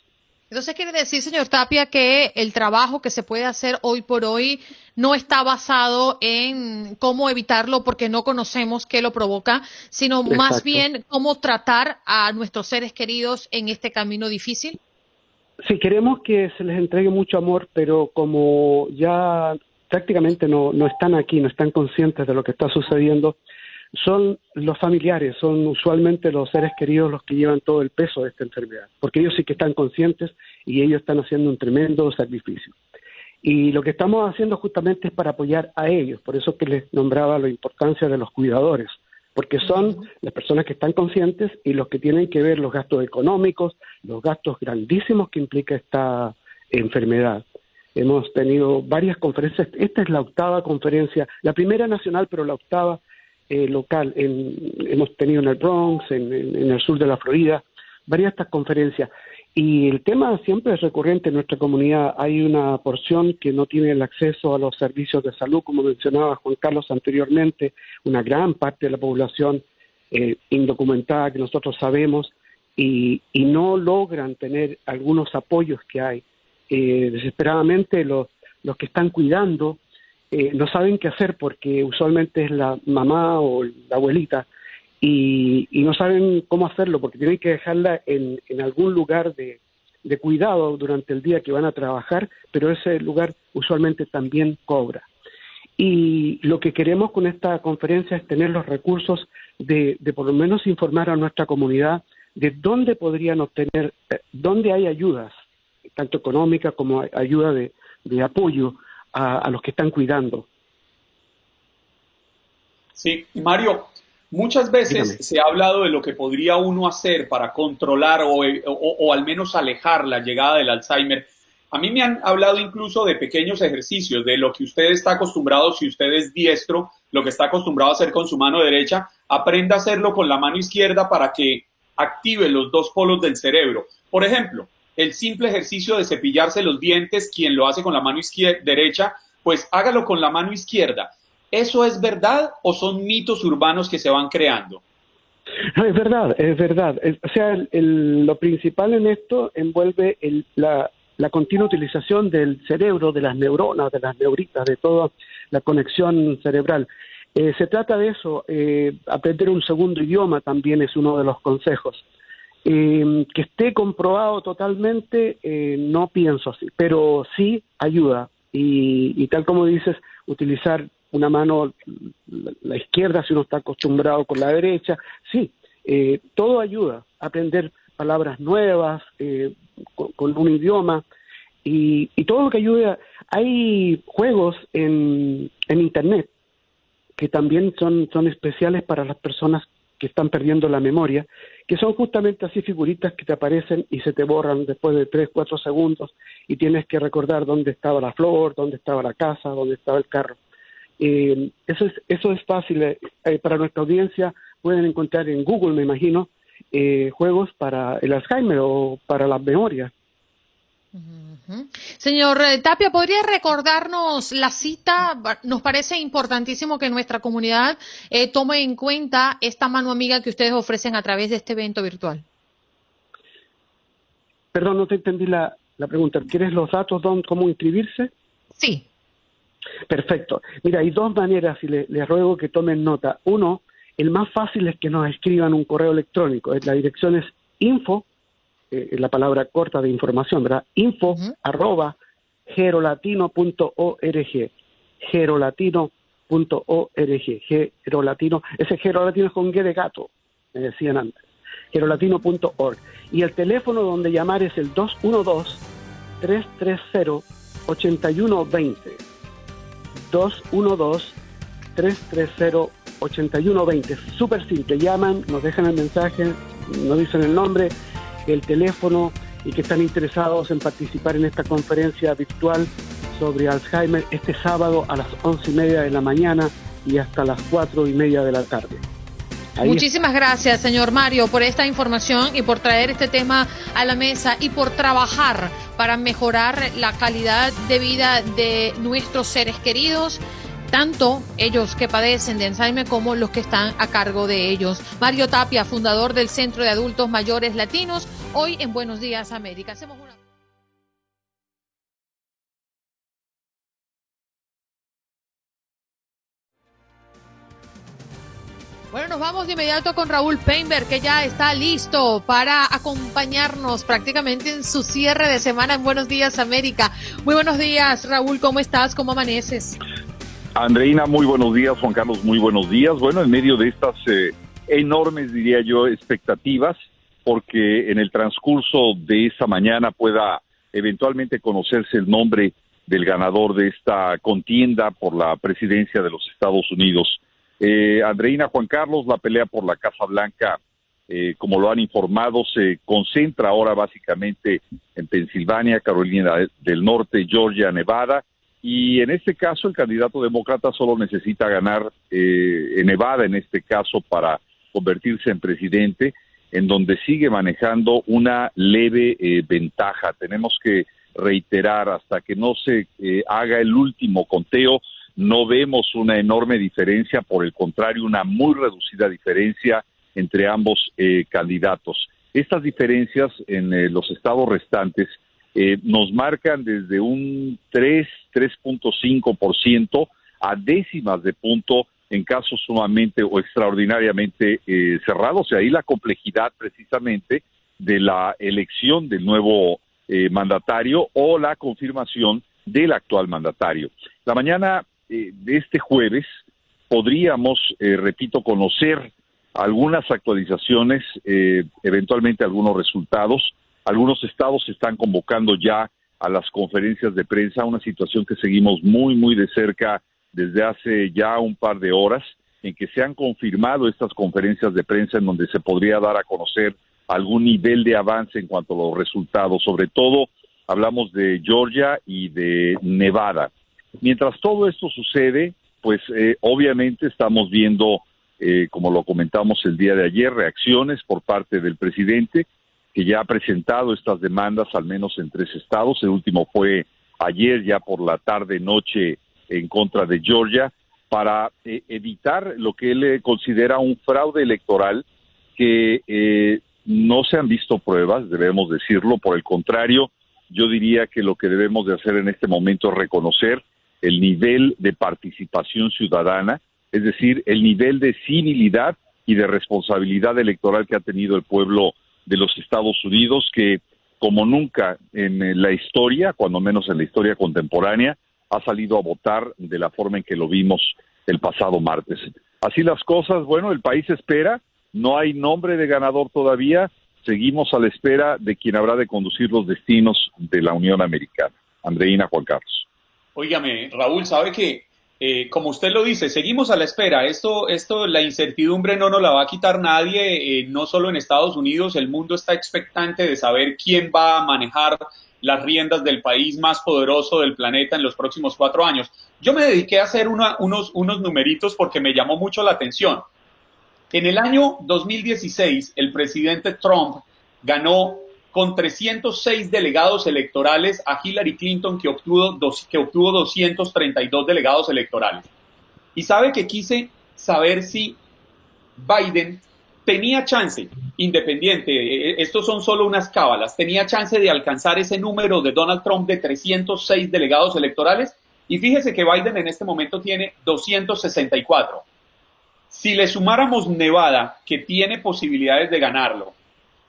A: Entonces quiere decir, señor Tapia, que el trabajo que se puede hacer hoy por hoy no está basado en cómo evitarlo porque no conocemos qué lo provoca, sino más bien cómo tratar a nuestros seres queridos en este camino difícil.
F: Sí, queremos que se les entregue mucho amor, pero como ya prácticamente no, no están aquí, no están conscientes de lo que está sucediendo, son los familiares, son usualmente los seres queridos los que llevan todo el peso de esta enfermedad, porque ellos sí que están conscientes y ellos están haciendo un tremendo sacrificio. Y lo que estamos haciendo justamente es para apoyar a ellos, por eso que les nombraba la importancia de los cuidadores, porque son las personas que están conscientes y los que tienen que ver los gastos económicos, los gastos grandísimos que implica esta enfermedad. Hemos tenido varias conferencias, esta es la octava conferencia, la primera nacional, pero la octava eh, local. hemos tenido en el Bronx, en, el sur de la Florida, varias de estas conferencias. Y el tema siempre es recurrente en nuestra comunidad. Hay una porción que no tiene el acceso a los servicios de salud, como mencionaba Juan Carlos anteriormente, una gran parte de la población eh, indocumentada que nosotros sabemos y, no logran tener algunos apoyos que hay. Eh, desesperadamente los, los que están cuidando eh, no saben qué hacer porque usualmente es la mamá o la abuelita y, no saben cómo hacerlo porque tienen que dejarla en, algún lugar de, cuidado durante el día que van a trabajar, pero ese lugar usualmente también cobra. Y lo que queremos con esta conferencia es tener los recursos de, por lo menos informar a nuestra comunidad de dónde podrían obtener, eh, dónde hay ayudas, tanto económica como ayuda de apoyo a, los que están cuidando.
E: Sí, Mario, muchas veces se ha hablado de lo que podría uno hacer para controlar o, o, al menos alejar la llegada del Alzheimer. A mí me han hablado incluso de pequeños ejercicios, de lo que usted está acostumbrado, si usted es diestro, lo que está acostumbrado a hacer con su mano derecha, aprenda a hacerlo con la mano izquierda para que active los dos polos del cerebro. Por ejemplo, el simple ejercicio de cepillarse los dientes, quien lo hace con la mano izquierda, derecha, pues hágalo con la mano izquierda. ¿Eso es verdad o son mitos urbanos que se van creando?
F: Es verdad, es verdad. o sea, lo principal en esto envuelve la continua utilización del cerebro, de las neuronas, de las neuritas, de toda la conexión cerebral. Eh, se trata de eso, eh, aprender un segundo idioma también es uno de los consejos. Eh, que esté comprobado totalmente, no pienso así, pero sí ayuda. Y, tal como dices, utilizar una mano, la, izquierda si uno está acostumbrado con la derecha, sí, todo ayuda. Aprender palabras nuevas, con, un idioma, y, todo lo que ayuda. Hay juegos en, en Internet que también son, son especiales para las personas que están perdiendo la memoria, que son justamente así figuritas que te aparecen y se te borran después de tres, cuatro segundos y tienes que recordar dónde estaba la flor, dónde estaba la casa, dónde estaba el carro. Eh, eso, es, eso es fácil. Eh, eh, para nuestra audiencia pueden encontrar en Google, me imagino, juegos para el Alzheimer o para las memorias.
A: Señor eh, Tapia, ¿podría recordarnos la cita? Nos parece importantísimo que nuestra comunidad eh, tome en cuenta esta mano amiga que ustedes ofrecen a través de este evento virtual.
F: Perdón, no te entendí la, pregunta. ¿Quieres los datos, de cómo inscribirse?
A: Sí.
F: Perfecto. Mira, hay dos maneras y les le ruego que tomen nota. Uno, el más fácil es que nos escriban un correo electrónico. La dirección es info eh, la palabra corta de información, ¿verdad? Info arroba gerolatino.org. Gerolatino.org. Gerolatino, ese gerolatino es con G de gato, me decían antes. Gerolatino.org. Y el teléfono donde llamar es el 212-330-8120. 212-330-8120. Súper simple. Llaman, nos dejan el mensaje, nos dicen el nombre el teléfono y que están interesados en participar en esta conferencia virtual sobre Alzheimer este sábado a las once y media de la mañana y hasta las cuatro y media de la tarde.
A: Muchísimas gracias, señor Mario, por esta información y por traer este tema a la mesa y por trabajar para mejorar la calidad de vida de nuestros seres queridos tanto ellos que padecen de Alzheimer como los que están a cargo de ellos. Mario Tapia, fundador del Centro de Adultos Mayores Latinos, hoy en Buenos Días América. Bueno, nos vamos de inmediato con Raúl Peinberg, que ya está listo para acompañarnos prácticamente en su cierre de semana en Buenos Días América. Muy buenos días, Raúl, ¿cómo estás? ¿Cómo amaneces?
G: Andreina, muy buenos días. Juan Carlos, muy buenos días. Bueno, en medio de estas eh, enormes, diría yo, expectativas, porque en el transcurso de esa mañana pueda eventualmente conocerse el nombre del ganador de esta contienda por la presidencia de los Estados Unidos. Eh, Andreina, Juan Carlos, la pelea por la Casa Blanca, eh, como lo han informado, se concentra ahora básicamente en Pensilvania, Carolina del Norte, Georgia, Nevada y en este caso, el candidato demócrata solo necesita ganar eh, en Nevada, en este caso, para convertirse en presidente, en donde sigue manejando una leve eh, ventaja. Tenemos que reiterar, hasta que no se eh, haga el último conteo, no vemos una enorme diferencia, por el contrario, una muy reducida diferencia entre ambos candidatos. Estas diferencias en los estados restantes eh, nos marcan desde un 3, 3.5% a décimas de punto en casos sumamente o extraordinariamente eh, cerrados. Y ahí la complejidad precisamente de la elección del nuevo eh, mandatario o la confirmación del actual mandatario. La mañana de este jueves podríamos, repito, conocer algunas actualizaciones, eventualmente algunos resultados algunos estados están convocando ya a las conferencias de prensa, una situación que seguimos muy, muy de cerca desde hace ya un par de horas, en que se han confirmado estas conferencias de prensa en donde se podría dar a conocer algún nivel de avance en cuanto a los resultados. Sobre todo, hablamos de Georgia y de Nevada. Mientras todo esto sucede, pues eh, obviamente estamos viendo, eh, como lo comentamos el día de ayer, reacciones por parte del presidente que ya ha presentado estas demandas al menos en tres estados. El último fue ayer ya por la tarde noche en contra de Georgia para eh, evitar lo que él eh, considera un fraude electoral que eh, no se han visto pruebas, debemos decirlo, por el contrario, yo diría que lo que debemos de hacer en este momento es reconocer el nivel de participación ciudadana, es decir, el nivel de civilidad y de responsabilidad electoral que ha tenido el pueblo de los Estados Unidos, que como nunca en la historia, cuando menos en la historia contemporánea, ha salido a votar de la forma en que lo vimos el pasado martes. Así las cosas, bueno, el país espera, no hay nombre de ganador todavía, seguimos a la espera de quien habrá de conducir los destinos de la Unión Americana. Andreina Juan Carlos.
E: Óigame, Raúl, sabe que, eh, como usted lo dice, seguimos a la espera. Esto, esto, la incertidumbre no nos la va a quitar nadie, eh, no solo en Estados Unidos, el mundo está expectante de saber quién va a manejar las riendas del país más poderoso del planeta en los próximos cuatro años. Yo me dediqué a hacer unos, unos numeritos porque me llamó mucho la atención. En el año 2016, el presidente Trump ganó con 306 delegados electorales a Hillary Clinton, que obtuvo, dos, que obtuvo 232 delegados electorales. Y sabe que quise saber si Biden tenía chance, independiente, e, e, estos son solo unas cábalas, tenía chance de alcanzar ese número de Donald Trump de 306 delegados electorales. Y fíjese que Biden en este momento tiene 264. Si le sumáramos Nevada, que tiene posibilidades de ganarlo,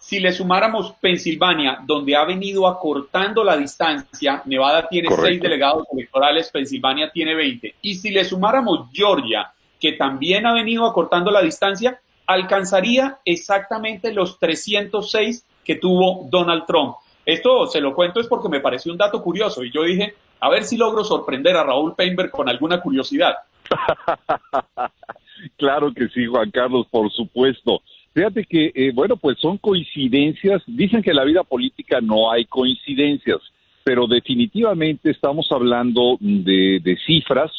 E: si le sumáramos Pensilvania, donde ha venido acortando la distancia, Nevada tiene seis delegados electorales, Pensilvania tiene 20. Y si le sumáramos Georgia, que también ha venido acortando la distancia, alcanzaría exactamente los 306 que tuvo Donald Trump. Esto se lo cuento es porque me pareció un dato curioso y yo dije, a ver si logro sorprender a Raúl Peinberg con alguna curiosidad. [LAUGHS]
G: claro que sí, Juan Carlos, por supuesto. Fíjate que, eh, bueno, pues son coincidencias. Dicen que en la vida política no hay coincidencias, pero definitivamente estamos hablando de, de cifras,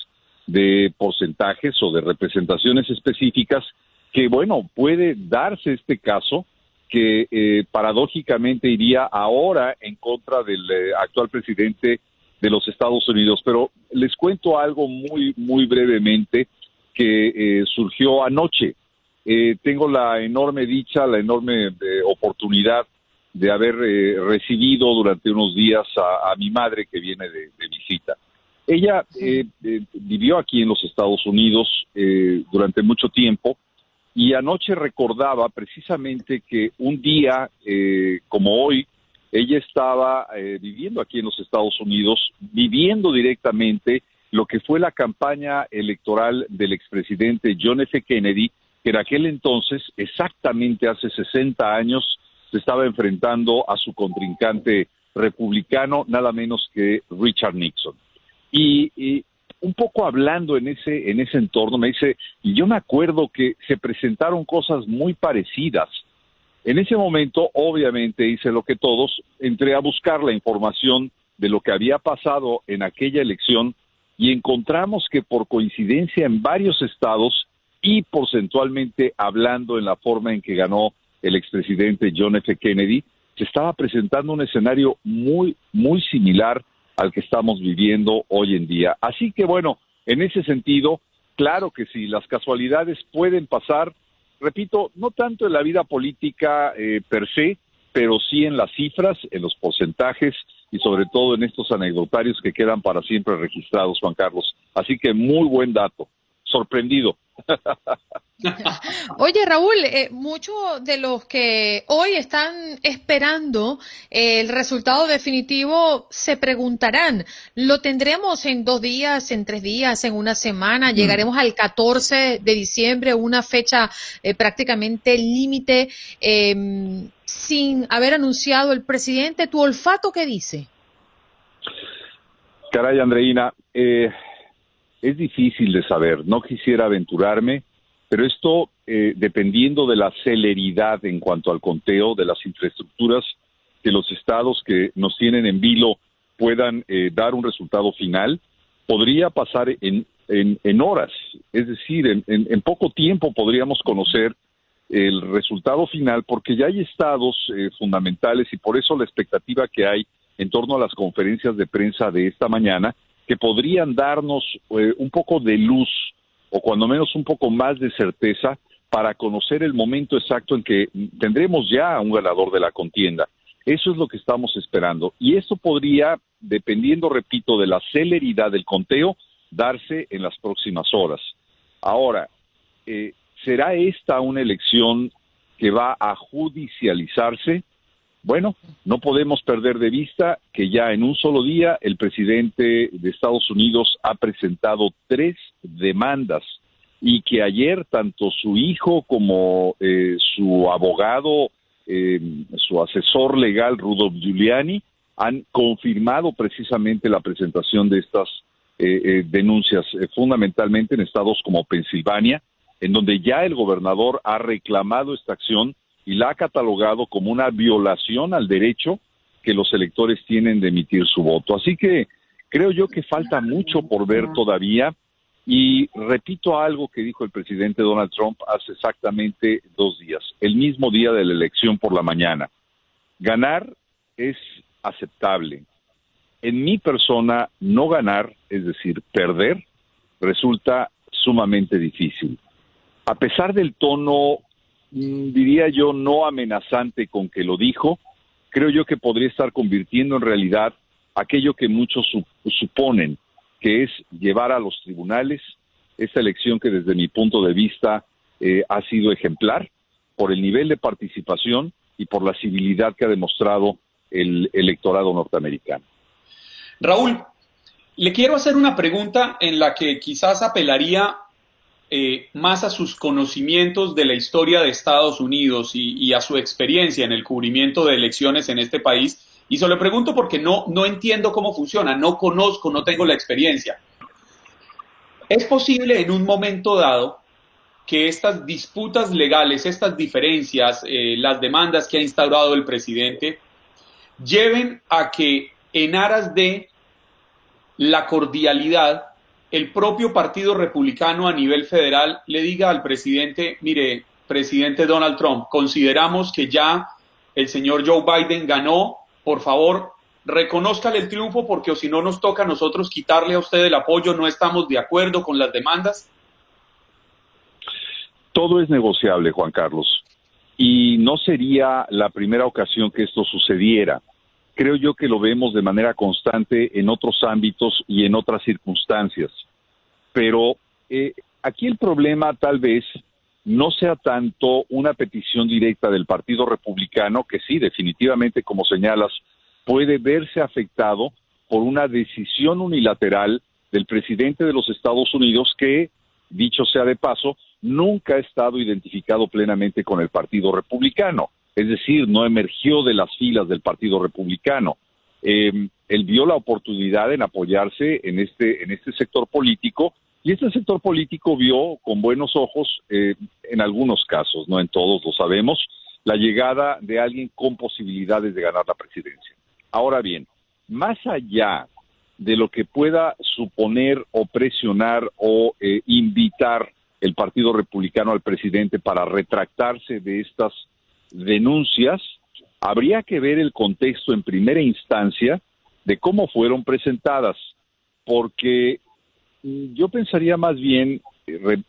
G: de porcentajes o de representaciones específicas que, bueno, puede darse este caso que eh, paradójicamente iría ahora en contra del eh, actual presidente de los Estados Unidos. Pero les cuento algo muy, muy brevemente que surgió anoche. Eh, tengo la enorme dicha, la enorme eh, oportunidad de haber eh, recibido durante unos días a, mi madre que viene de, visita. Ella vivió aquí en los Estados Unidos durante mucho tiempo y anoche recordaba precisamente que un día como hoy, ella estaba viviendo aquí en los Estados Unidos, viviendo directamente lo que fue la campaña electoral del expresidente John F. Kennedy que en aquel entonces, exactamente hace 60 años, se estaba enfrentando a su contrincante republicano, nada menos que Richard Nixon. Y, un poco hablando en ese, en ese entorno, me dice, y yo me acuerdo que se presentaron cosas muy parecidas. En ese momento, obviamente, hice lo que todos, entré a buscar la información de lo que había pasado en aquella elección y encontramos que por coincidencia en varios estados y porcentualmente hablando en la forma en que ganó el expresidente John F. Kennedy, se estaba presentando un escenario muy, muy similar al que estamos viviendo hoy en día. Así que bueno, en ese sentido, claro que sí, las casualidades pueden pasar, repito, no tanto en la vida política eh, per se, pero sí en las cifras, en los porcentajes y sobre todo en estos anecdotarios que quedan para siempre registrados, Juan Carlos. Así que muy buen dato sorprendido. [LAUGHS]
A: Oye, Raúl, eh, muchos de los que hoy están esperando el resultado definitivo se preguntarán, ¿lo tendremos en dos días, en tres días, en una semana? Mm. ¿Llegaremos al 14 de diciembre, una fecha eh, prácticamente límite, em, sin haber anunciado el presidente? ¿Tu olfato qué dice?
G: Caray, Andreina, eh, es difícil de saber, no quisiera aventurarme, pero esto, eh, dependiendo de la celeridad en cuanto al conteo de las infraestructuras que los estados que nos tienen en vilo puedan eh, dar un resultado final, podría pasar en, en, horas, es decir, en, en, poco tiempo podríamos conocer el resultado final, porque ya hay estados eh, fundamentales y por eso la expectativa que hay en torno a las conferencias de prensa de esta mañana que podrían darnos eh, un poco de luz o cuando menos un poco más de certeza para conocer el momento exacto en que tendremos ya un ganador de la contienda. Eso es lo que estamos esperando. Y eso podría, dependiendo, repito, de la celeridad del conteo, darse en las próximas horas. Ahora, eh, ¿será esta una elección que va a judicializarse? Bueno, no podemos perder de vista que ya en un solo día el presidente de Estados Unidos ha presentado tres demandas y que ayer tanto su hijo como eh, su abogado, eh, su asesor legal Rudolf Giuliani, han confirmado precisamente la presentación de estas eh, denuncias, fundamentalmente en estados como Pensilvania, en donde ya el gobernador ha reclamado esta acción y la ha catalogado como una violación al derecho que los electores tienen de emitir su voto. Así que creo yo que falta mucho por ver todavía y repito algo que dijo el presidente Donald Trump hace exactamente dos días, el mismo día de la elección por la mañana. Ganar es aceptable. En mi persona, no ganar, es decir, perder, resulta sumamente difícil. A pesar del tono diría yo, no amenazante con que lo dijo, creo yo que podría estar convirtiendo en realidad aquello que muchos suponen, que es llevar a los tribunales esta elección que desde mi punto de vista eh, ha sido ejemplar por el nivel de participación y por la civilidad que ha demostrado el electorado norteamericano.
E: Raúl, le quiero hacer una pregunta en la que quizás apelaría eh, más a sus conocimientos de la historia de Estados Unidos y, a su experiencia en el cubrimiento de elecciones en este país. Y se lo pregunto porque no, no entiendo cómo funciona, no conozco, no tengo la experiencia. ¿Es posible en un momento dado que estas disputas legales, estas diferencias, eh, las demandas que ha instaurado el presidente, lleven a que en aras de la cordialidad el propio Partido Republicano a nivel federal le diga al presidente, mire, presidente Donald Trump, consideramos que ya el señor Joe Biden ganó, por favor, reconózcale el triunfo porque o si no nos toca a nosotros quitarle a usted el apoyo, no estamos de acuerdo con las demandas?
G: Todo es negociable, Juan Carlos, y no sería la primera ocasión que esto sucediera creo yo que lo vemos de manera constante en otros ámbitos y en otras circunstancias. Pero eh, aquí el problema tal vez no sea tanto una petición directa del Partido Republicano, que sí, definitivamente, como señalas, puede verse afectado por una decisión unilateral del presidente de los Estados Unidos que, dicho sea de paso, nunca ha estado identificado plenamente con el Partido Republicano es decir, no emergió de las filas del Partido Republicano. Em, él vio la oportunidad en apoyarse en este, en este sector político y este sector político vio con buenos ojos, eh, en algunos casos, no en todos lo sabemos, la llegada de alguien con posibilidades de ganar la presidencia. Ahora bien, más allá de lo que pueda suponer o presionar o eh, invitar el Partido Republicano al presidente para retractarse de estas denuncias, habría que ver el contexto en primera instancia de cómo fueron presentadas, porque yo pensaría más bien,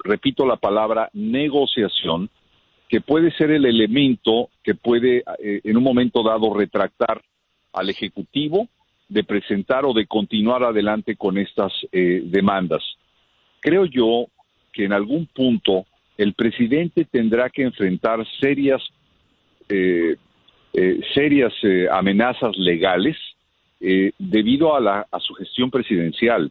G: repito la palabra, negociación, que puede ser el elemento que puede eh, en un momento dado retractar al Ejecutivo de presentar o de continuar adelante con estas eh, demandas. Creo yo que en algún punto el presidente tendrá que enfrentar serias eh, eh, serias eh, amenazas legales debido a, la, a su gestión presidencial.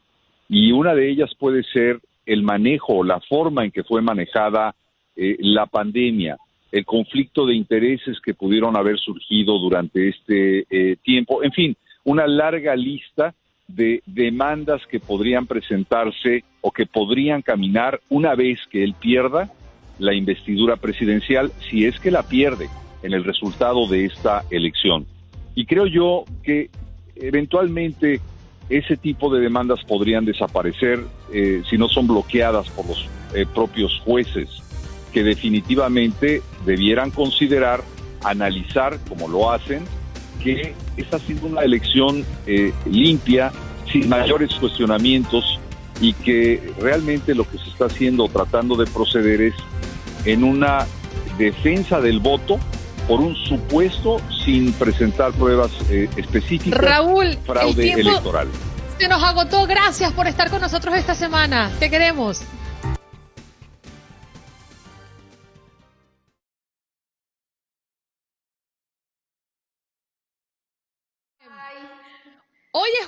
G: Y una de ellas puede ser el manejo, la forma en que fue manejada la pandemia, el conflicto de intereses que pudieron haber surgido durante este tiempo, en fin, una larga lista de demandas que podrían presentarse o que podrían caminar una vez que él pierda la investidura presidencial, si es que la pierde en el resultado de esta elección. Y creo yo que eventualmente ese tipo de demandas podrían desaparecer eh, si no son bloqueadas por los eh, propios jueces, que definitivamente debieran considerar, analizar, como lo hacen, que esta ha sido una elección eh, limpia, sin mayores cuestionamientos, y que realmente lo que se está haciendo, tratando de proceder es en una defensa del voto por un supuesto, sin presentar pruebas eh, específicas,
A: Raúl,
G: fraude electoral.
A: Se nos agotó. Gracias por estar con nosotros esta semana. Te queremos.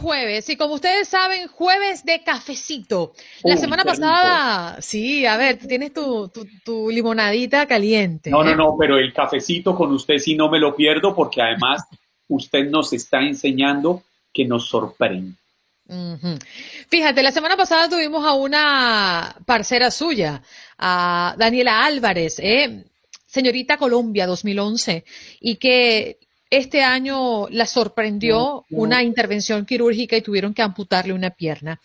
A: Jueves y como ustedes saben, jueves de cafecito. La semana pasada, sí, a ver, tienes tu, tu, limonadita caliente.
E: No, no, no, pero el cafecito con usted sí no me lo pierdo porque además usted nos está enseñando que nos sorprende.
A: Fíjate, la semana pasada tuvimos a una parcera suya, a Daniela Álvarez, ¿eh? señorita Colombia 2011, y que este año la sorprendió una intervención quirúrgica y tuvieron que amputarle una pierna.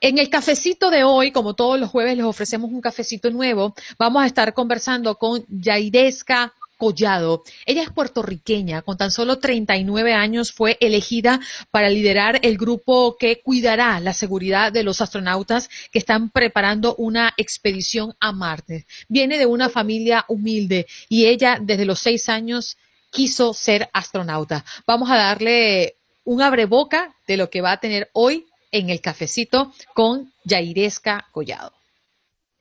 A: En el cafecito de hoy, como todos los jueves les ofrecemos un cafecito nuevo, vamos a estar conversando con Yairesca Collado. Ella es puertorriqueña, con tan solo 39 años fue elegida para liderar el grupo que cuidará la seguridad de los astronautas que están preparando una expedición a Marte. Viene de una familia humilde y ella desde los seis años quiso ser astronauta. Vamos a darle un abreboca de lo que va a tener hoy en el cafecito con Yairesca Collado.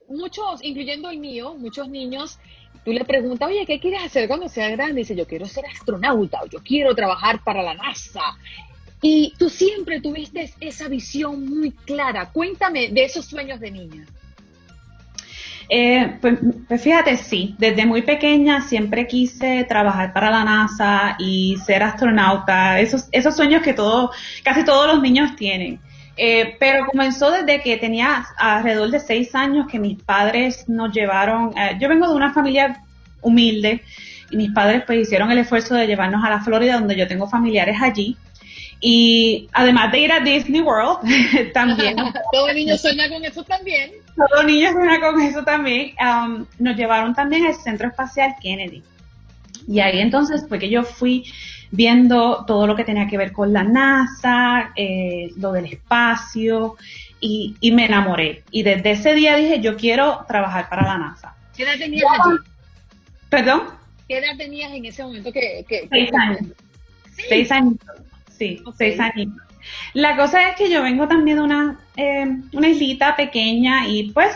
A: Muchos, incluyendo el mío, muchos niños, tú le preguntas, oye, ¿qué quieres hacer cuando seas grande? Y dice, yo quiero ser astronauta o yo quiero trabajar para la NASA. Y tú siempre tuviste esa visión muy clara. Cuéntame de esos sueños de niña.
H: Eh, pues, pues, fíjate, sí, desde muy pequeña siempre quise trabajar para la NASA y ser astronauta, esos, esos sueños que todo, casi todos los niños tienen. Eh, pero comenzó desde que tenía alrededor de seis años que mis padres nos llevaron, eh, yo vengo de una familia humilde y mis padres pues hicieron el esfuerzo de llevarnos a la Florida donde yo tengo familiares allí y además de ir a Disney World, [LAUGHS] también. [LAUGHS]
A: Todo niño sueña con eso también.
H: Todo niño sueña con eso también. Um, nos llevaron también al Centro Espacial Kennedy. Y ahí entonces fue que yo fui viendo todo lo que tenía que ver con la NASA, eh, lo del espacio, y, me enamoré. Y desde ese día dije, yo quiero trabajar para la NASA.
A: ¿Qué edad tenías allí?
H: ¿Perdón?
A: ¿Qué edad tenías en ese momento? Que,
H: Seis años. Seis años. Sí, seis años. La cosa es que yo vengo también de una, eh, una islita pequeña y pues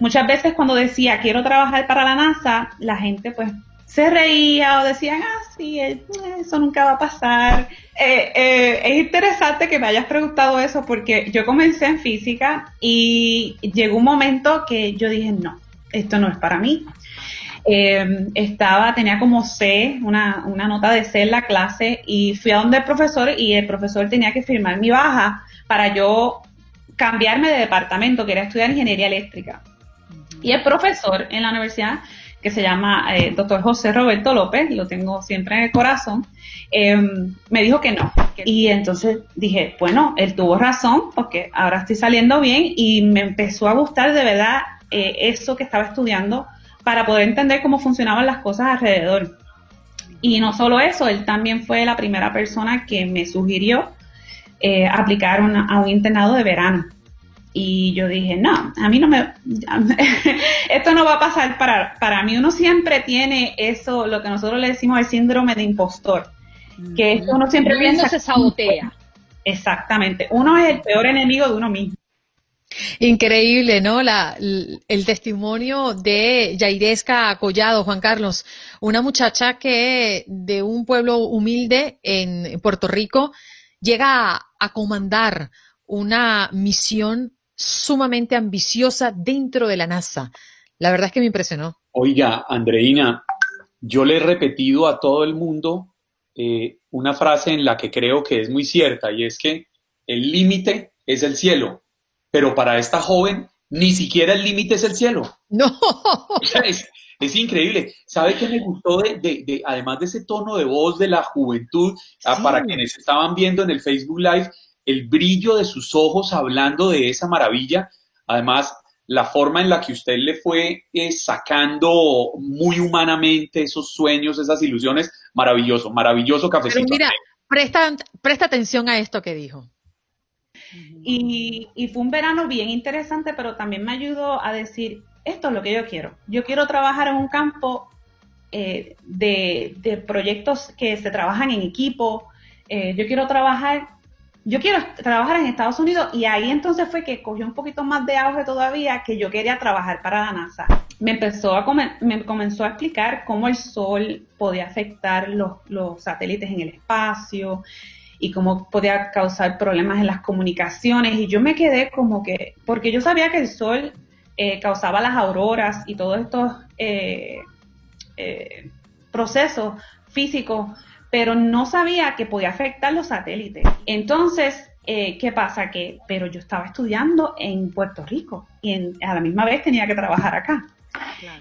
H: muchas veces cuando decía quiero trabajar para la NASA, la gente pues se reía o decían, ah, sí, eh, eso nunca va a pasar. Eh, es interesante que me hayas preguntado eso porque yo comencé en física y llegó un momento que yo dije, no, esto no es para mí. Eh, estaba, tenía como C, una, una nota de C en la clase y fui a donde el profesor y el profesor tenía que firmar mi baja para yo cambiarme de departamento, quería estudiar ingeniería eléctrica. Y el profesor en la universidad, que se llama eh, doctor José Roberto López, lo tengo siempre en el corazón, em, me dijo que no. Y entonces dije, bueno, él tuvo razón, porque ahora estoy saliendo bien y me empezó a gustar de verdad eh, eso que estaba estudiando para poder entender cómo funcionaban las cosas alrededor. Y no solo eso, él también fue la primera persona que me sugirió eh, aplicar a un internado de verano. Y yo dije, no, a mí no me, [LAUGHS] esto no va a pasar para, para mí. Uno siempre tiene eso, lo que nosotros le decimos el síndrome de impostor, que es uno siempre piensa...
A: se sabotea.
H: Exactamente, uno es el peor enemigo de uno mismo.
A: Increíble, ¿no? La, el testimonio de Yairesca Collado, Juan Carlos, una muchacha que de un pueblo humilde en Puerto Rico llega a, comandar una misión sumamente ambiciosa dentro de la NASA. La verdad es que me impresionó.
E: Oiga, Andreina, yo le he repetido a todo el mundo eh, una frase en la que creo que es muy cierta y es que el límite es el cielo pero para esta joven ni siquiera el límite es el cielo.
A: No. [LAUGHS]
E: Es, increíble. ¿Sabe qué me gustó de, además de ese tono de voz de la juventud, ah, para quienes estaban viendo en el Facebook Live, el brillo de sus ojos hablando de esa maravilla? Además, la forma en la que usted le fue eh, sacando muy humanamente esos sueños, esas ilusiones, maravilloso, maravilloso cafecito.
A: Pero mira, presta, presta atención a esto que dijo.
H: Y, fue un verano bien interesante, pero también me ayudó a decir, esto es lo que yo quiero. Yo quiero trabajar en un campo eh, de, proyectos que se trabajan en equipo. Eh, yo quiero trabajar, yo quiero trabajar en Estados Unidos y ahí entonces fue que cogió un poquito más de auge todavía que yo quería trabajar para la NASA. Me empezó a me comenzó a explicar cómo el sol podía afectar los satélites en el espacio y cómo podía causar problemas en las comunicaciones y yo me quedé como que, porque yo sabía que el sol eh, causaba las auroras y todos estos eh, eh, procesos físicos, pero no sabía que podía afectar los satélites. Entonces, ¿qué pasa? Que, pero yo estaba estudiando en Puerto Rico y a la misma vez tenía que trabajar acá.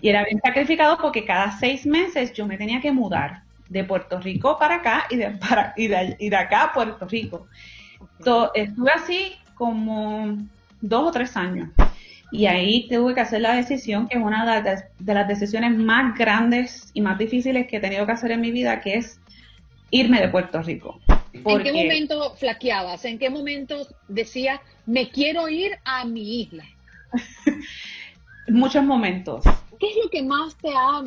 H: Y era bien sacrificado porque cada seis meses yo me tenía que mudar de Puerto Rico para acá y de, para, y de, acá a Puerto Rico. estuve así como dos o tres años. Y ahí tuve que hacer la decisión, que es una de, las decisiones más grandes y más difíciles que he tenido que hacer en mi vida, que es irme de Puerto Rico.
A: ¿En qué momento flaqueabas? ¿En qué momento decías, me quiero ir a mi isla? [LAUGHS]
H: Muchos momentos.
A: ¿Qué es lo que más te ha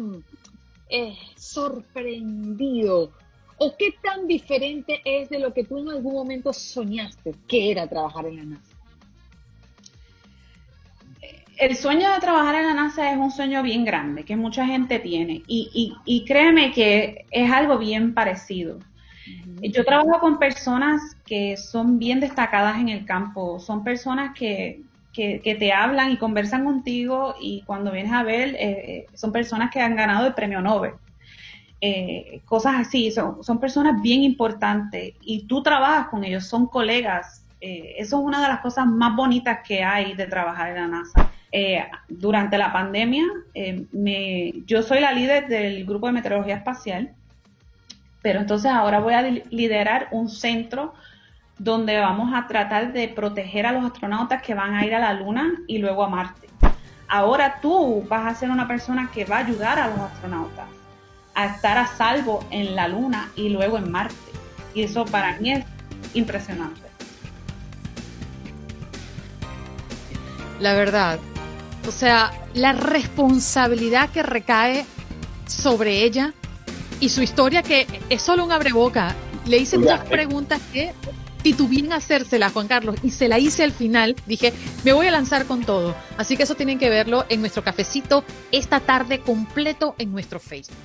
A: eh, sorprendido? ¿O qué tan diferente es de lo que tú en algún momento soñaste que era trabajar en la NASA?
H: el sueño de trabajar en la NASA es un sueño bien grande, que mucha gente tiene. Y, créeme que es algo bien parecido. Yo trabajo con personas que son bien destacadas en el campo, son personas que, te hablan y conversan contigo y cuando vienes a ver, eh, eh, son personas que han ganado el premio Nobel. Eh, cosas así, son, son personas bien importantes y tú trabajas con ellos, son colegas. eso es una de las cosas más bonitas que hay de trabajar en la NASA. Eh, durante la pandemia, eh, me, yo soy la líder del grupo de meteorología espacial, pero entonces ahora voy a liderar un centro donde vamos a tratar de proteger a los astronautas que van a ir a la Luna y luego a Marte. Ahora tú vas a ser una persona que va a ayudar a los astronautas a estar a salvo en la Luna y luego en Marte. Y eso para mí es impresionante.
A: La verdad, o sea, la responsabilidad que recae sobre ella y su historia que es solo un abreboca. Le hice muchas preguntas que titubeé hacérselas, Juan Carlos, y se la hice al final. Dije, me voy a lanzar con todo. Así que eso tienen que verlo en nuestro cafecito esta tarde completo en nuestro Facebook.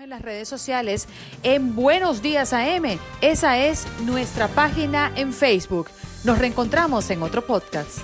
A: en las redes sociales en Buenos Días AM. Esa es nuestra página en Facebook. Nos reencontramos en otro podcast.